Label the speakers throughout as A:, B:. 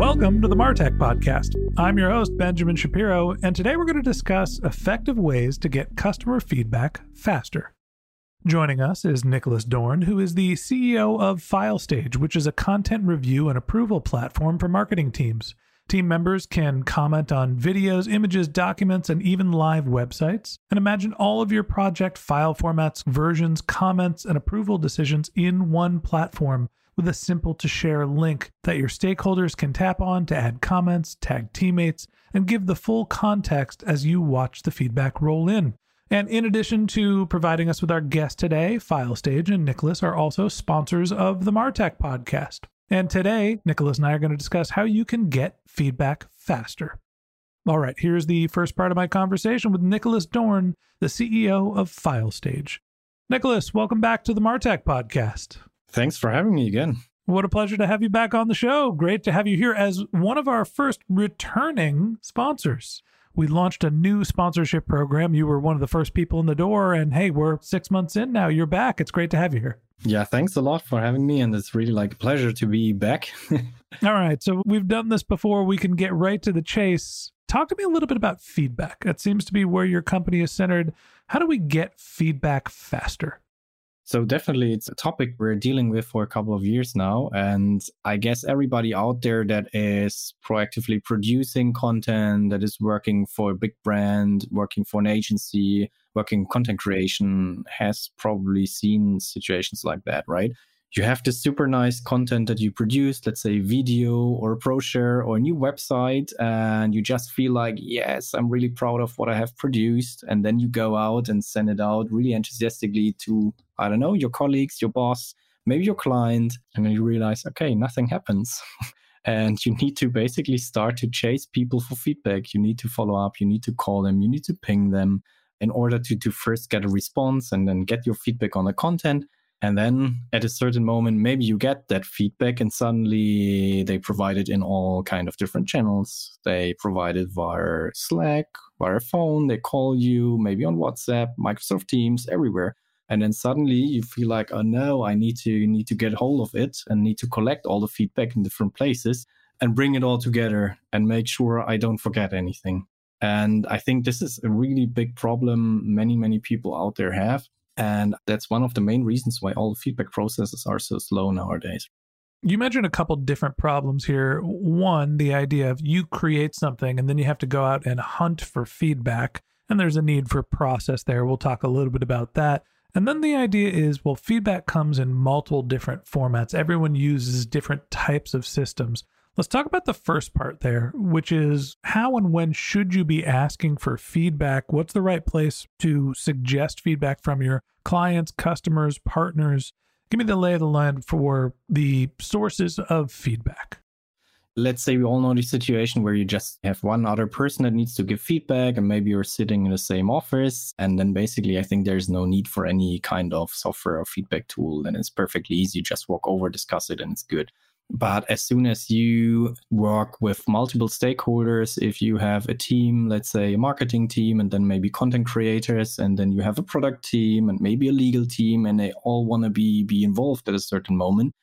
A: Welcome to the Martech Podcast. I'm your host, Benjamin Shapiro, and today we're going to discuss effective ways to get customer feedback faster. Joining us is Niklas Dorn, who is the CEO of FileStage, which is a content review and approval platform for marketing teams. Team members can comment on videos, images, documents, and even live websites. And imagine all of your project file formats, versions, comments, and approval decisions in one platform with a simple to share link that your stakeholders can tap on to add comments, tag teammates, and give the full context as you watch the feedback roll in. And in addition to providing us with our guest today, FileStage and Niklas are also sponsors of the Martech podcast. And today, Niklas and I are going to discuss how you can get feedback faster. All right, here's the first part of my conversation with Niklas Dorn, the CEO of FileStage. Niklas, welcome back to the Martech podcast.
B: Thanks for having me again.
A: What a pleasure to have you back on the show. Great to have you here as one of our first returning sponsors. We launched a new sponsorship program. You were one of the first people in the door, and hey, we're six months in now. You're back. It's great to have you here.
B: Yeah, thanks a lot for having me. And it's really like a pleasure to be back.
A: All right. So we've done this before. We can get right to the chase. Talk to me a little bit about feedback. That seems to be where your company is centered. How do we get feedback faster?
B: So definitely it's a topic we're dealing with for a couple of years now. And I guess everybody out there that is proactively producing content, that is working for a big brand, working for an agency, working content creation has probably seen situations like that, right? You have this super nice content that you produce, let's say video or a brochure or a new website, and you just feel like, yes, I'm really proud of what I have produced. And then you go out and send it out really enthusiastically to, I don't know, your colleagues, your boss, maybe your client. And then you realize, okay, nothing happens. and you need to basically start to chase people for feedback. You need to follow up, you need to call them, you need to ping them in order to, to first get a response and then get your feedback on the content and then at a certain moment, maybe you get that feedback and suddenly they provide it in all kind of different channels. They provide it via Slack, via phone, they call you, maybe on WhatsApp, Microsoft Teams, everywhere. And then suddenly you feel like, oh no, I need to need to get hold of it and need to collect all the feedback in different places and bring it all together and make sure I don't forget anything. And I think this is a really big problem many, many people out there have and that's one of the main reasons why all feedback processes are so slow nowadays.
A: You mentioned a couple different problems here. One, the idea of you create something and then you have to go out and hunt for feedback. And there's a need for process there. We'll talk a little bit about that. And then the idea is well, feedback comes in multiple different formats. Everyone uses different types of systems. Let's talk about the first part there, which is how and when should you be asking for feedback? What's the right place to suggest feedback from your clients, customers, partners? Give me the lay of the land for the sources of feedback.
B: Let's say we all know the situation where you just have one other person that needs to give feedback, and maybe you're sitting in the same office. And then basically, I think there's no need for any kind of software or feedback tool. Then it's perfectly easy. Just walk over, discuss it, and it's good. But as soon as you work with multiple stakeholders, if you have a team, let's say a marketing team, and then maybe content creators, and then you have a product team and maybe a legal team, and they all want to be be involved at a certain moment,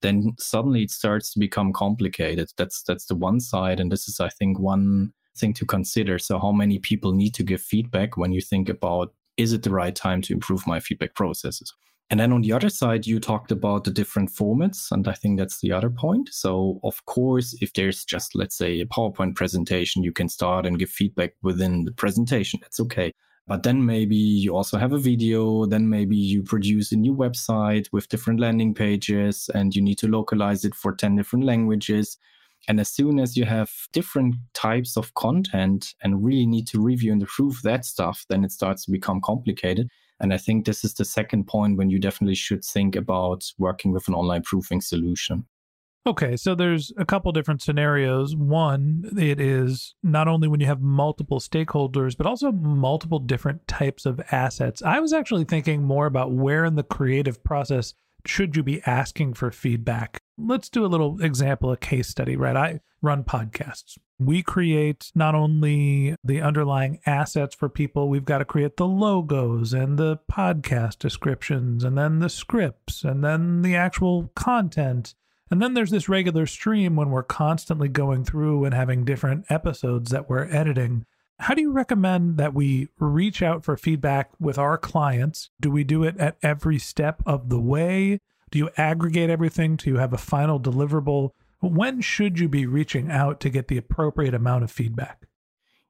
B: then suddenly it starts to become complicated. That's that's the one side, and this is, I think, one thing to consider. So, how many people need to give feedback when you think about is it the right time to improve my feedback processes? And then on the other side, you talked about the different formats. And I think that's the other point. So, of course, if there's just, let's say, a PowerPoint presentation, you can start and give feedback within the presentation. That's okay. But then maybe you also have a video. Then maybe you produce a new website with different landing pages and you need to localize it for 10 different languages. And as soon as you have different types of content and really need to review and approve that stuff, then it starts to become complicated. And I think this is the second point when you definitely should think about working with an online proofing solution.
A: Okay, so there's a couple different scenarios. One, it is not only when you have multiple stakeholders, but also multiple different types of assets. I was actually thinking more about where in the creative process should you be asking for feedback? Let's do a little example, a case study, right? I run podcasts. We create not only the underlying assets for people, we've got to create the logos and the podcast descriptions, and then the scripts, and then the actual content. And then there's this regular stream when we're constantly going through and having different episodes that we're editing. How do you recommend that we reach out for feedback with our clients? Do we do it at every step of the way? Do you aggregate everything to you have a final deliverable? When should you be reaching out to get the appropriate amount of feedback?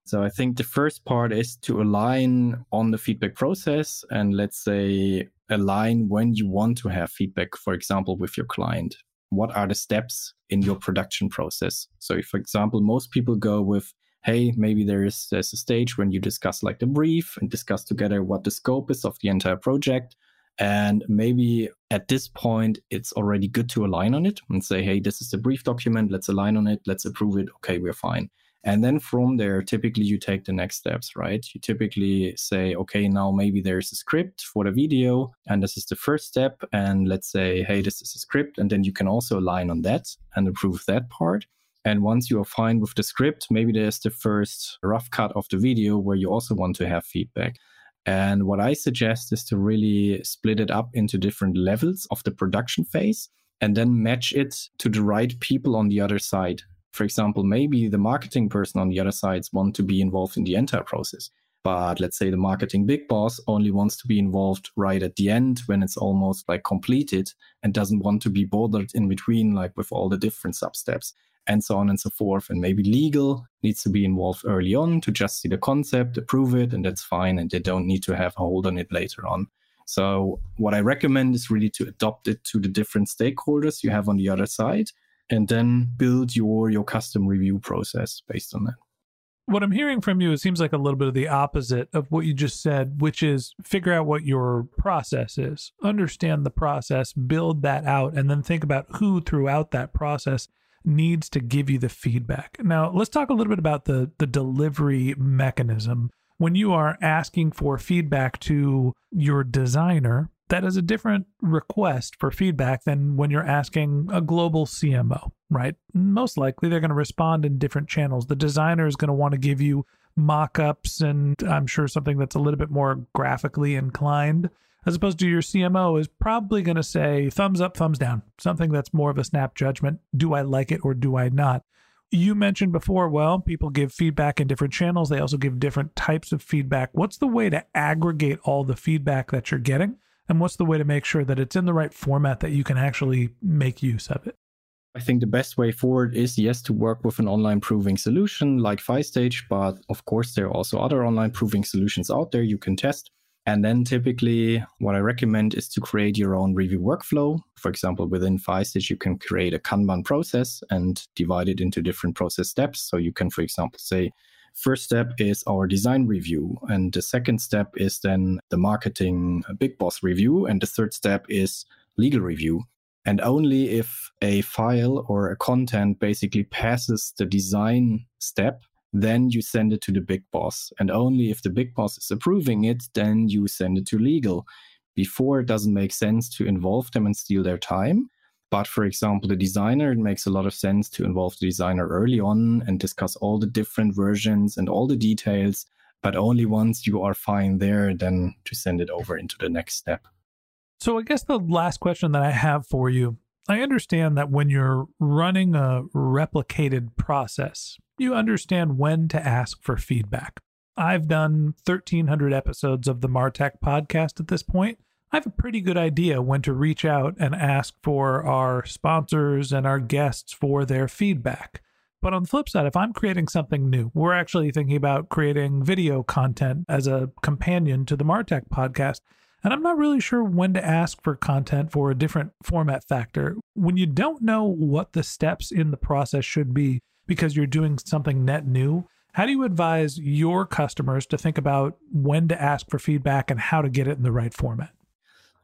B: So I think the first part is to align on the feedback process and let's say align when you want to have feedback, for example, with your client. What are the steps in your production process? So, if, for example, most people go with hey, maybe there is there's a stage when you discuss like the brief and discuss together what the scope is of the entire project. And maybe at this point, it's already good to align on it and say, hey, this is the brief document. Let's align on it. Let's approve it. Okay, we're fine. And then from there, typically you take the next steps, right? You typically say, okay, now maybe there's a script for the video, and this is the first step. And let's say, hey, this is a script. And then you can also align on that and approve that part. And once you are fine with the script, maybe there's the first rough cut of the video where you also want to have feedback. And what I suggest is to really split it up into different levels of the production phase and then match it to the right people on the other side. For example, maybe the marketing person on the other side wants to be involved in the entire process. But let's say the marketing big boss only wants to be involved right at the end when it's almost like completed and doesn't want to be bothered in between, like with all the different sub steps and so on and so forth. And maybe legal needs to be involved early on to just see the concept, approve it, and that's fine. And they don't need to have a hold on it later on. So, what I recommend is really to adopt it to the different stakeholders you have on the other side and then build your, your custom review process based on that.
A: What I'm hearing from you, it seems like a little bit of the opposite of what you just said, which is figure out what your process is, understand the process, build that out, and then think about who throughout that process needs to give you the feedback. Now, let's talk a little bit about the the delivery mechanism. When you are asking for feedback to your designer, that is a different request for feedback than when you're asking a global CMO, right? Most likely they're going to respond in different channels. The designer is going to want to give you mock ups and I'm sure something that's a little bit more graphically inclined as opposed to your CMO is probably going to say thumbs up, thumbs down, something that's more of a snap judgment. Do I like it or do I not? You mentioned before, well, people give feedback in different channels. They also give different types of feedback. What's the way to aggregate all the feedback that you're getting? And what's the way to make sure that it's in the right format that you can actually make use of it?
B: I think the best way forward is yes to work with an online proofing solution like FileStage, but of course there are also other online proofing solutions out there you can test. And then typically what I recommend is to create your own review workflow. For example, within FileStage, you can create a Kanban process and divide it into different process steps. So you can, for example, say, first step is our design review. And the second step is then the marketing uh, big boss review. And the third step is legal review. And only if a file or a content basically passes the design step, then you send it to the big boss. And only if the big boss is approving it, then you send it to legal. Before, it doesn't make sense to involve them and steal their time. But for example, the designer, it makes a lot of sense to involve the designer early on and discuss all the different versions and all the details. But only once you are fine there, then to send it over into the next step.
A: So, I guess the last question that I have for you I understand that when you're running a replicated process, you understand when to ask for feedback. I've done 1,300 episodes of the Martech podcast at this point. I have a pretty good idea when to reach out and ask for our sponsors and our guests for their feedback. But on the flip side, if I'm creating something new, we're actually thinking about creating video content as a companion to the Martech podcast. And I'm not really sure when to ask for content for a different format factor. When you don't know what the steps in the process should be because you're doing something net new, how do you advise your customers to think about when to ask for feedback and how to get it in the right format?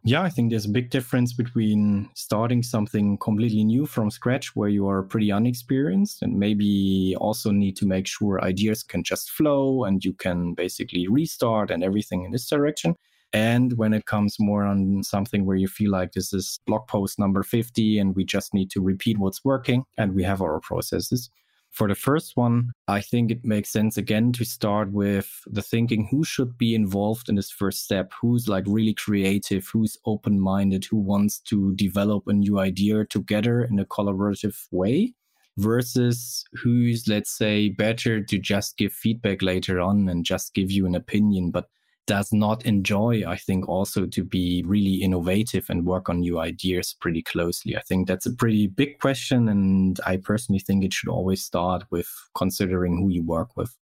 B: Yeah, I think there's a big difference between starting something completely new from scratch where you are pretty unexperienced and maybe also need to make sure ideas can just flow and you can basically restart and everything in this direction. And when it comes more on something where you feel like this is blog post number 50 and we just need to repeat what's working and we have our processes. For the first one, I think it makes sense again to start with the thinking who should be involved in this first step, who's like really creative, who's open minded, who wants to develop a new idea together in a collaborative way, versus who's, let's say, better to just give feedback later on and just give you an opinion, but does not enjoy, I think, also to be really innovative and work on new ideas pretty closely. I think that's a pretty big question. And I personally think it should always start with considering who you work with.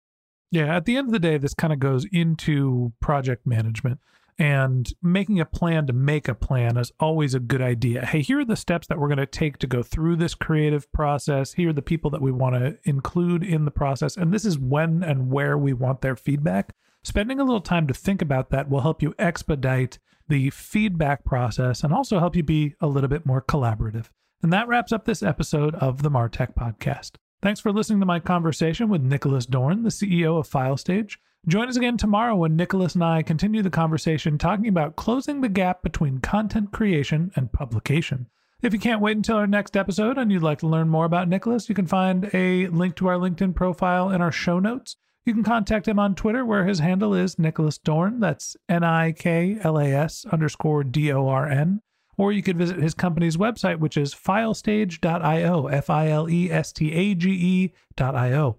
A: Yeah, at the end of the day, this kind of goes into project management. And making a plan to make a plan is always a good idea. Hey, here are the steps that we're going to take to go through this creative process. Here are the people that we want to include in the process. And this is when and where we want their feedback. Spending a little time to think about that will help you expedite the feedback process and also help you be a little bit more collaborative. And that wraps up this episode of the Martech Podcast. Thanks for listening to my conversation with Niklas Dorn, the CEO of FileStage. Join us again tomorrow when Niklas and I continue the conversation talking about closing the gap between content creation and publication. If you can't wait until our next episode and you'd like to learn more about Niklas, you can find a link to our LinkedIn profile in our show notes. You can contact him on Twitter, where his handle is Niklas Dorn. That's N I K L A S underscore D O R N. Or you could visit his company's website, which is filestage.io, F I L E S T A G E.io.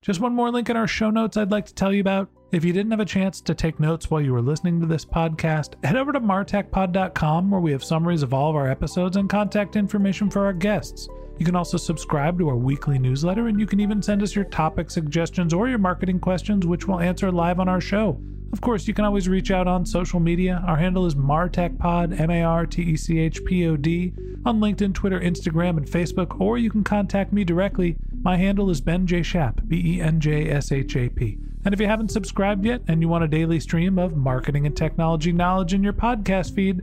A: Just one more link in our show notes I'd like to tell you about. If you didn't have a chance to take notes while you were listening to this podcast, head over to martechpod.com where we have summaries of all of our episodes and contact information for our guests. You can also subscribe to our weekly newsletter, and you can even send us your topic suggestions or your marketing questions, which we'll answer live on our show. Of course, you can always reach out on social media. Our handle is MarTechPod, M A R T E C H P O D, on LinkedIn, Twitter, Instagram, and Facebook, or you can contact me directly. My handle is Ben J. Shap, B E N J S H A P. And if you haven't subscribed yet and you want a daily stream of marketing and technology knowledge in your podcast feed,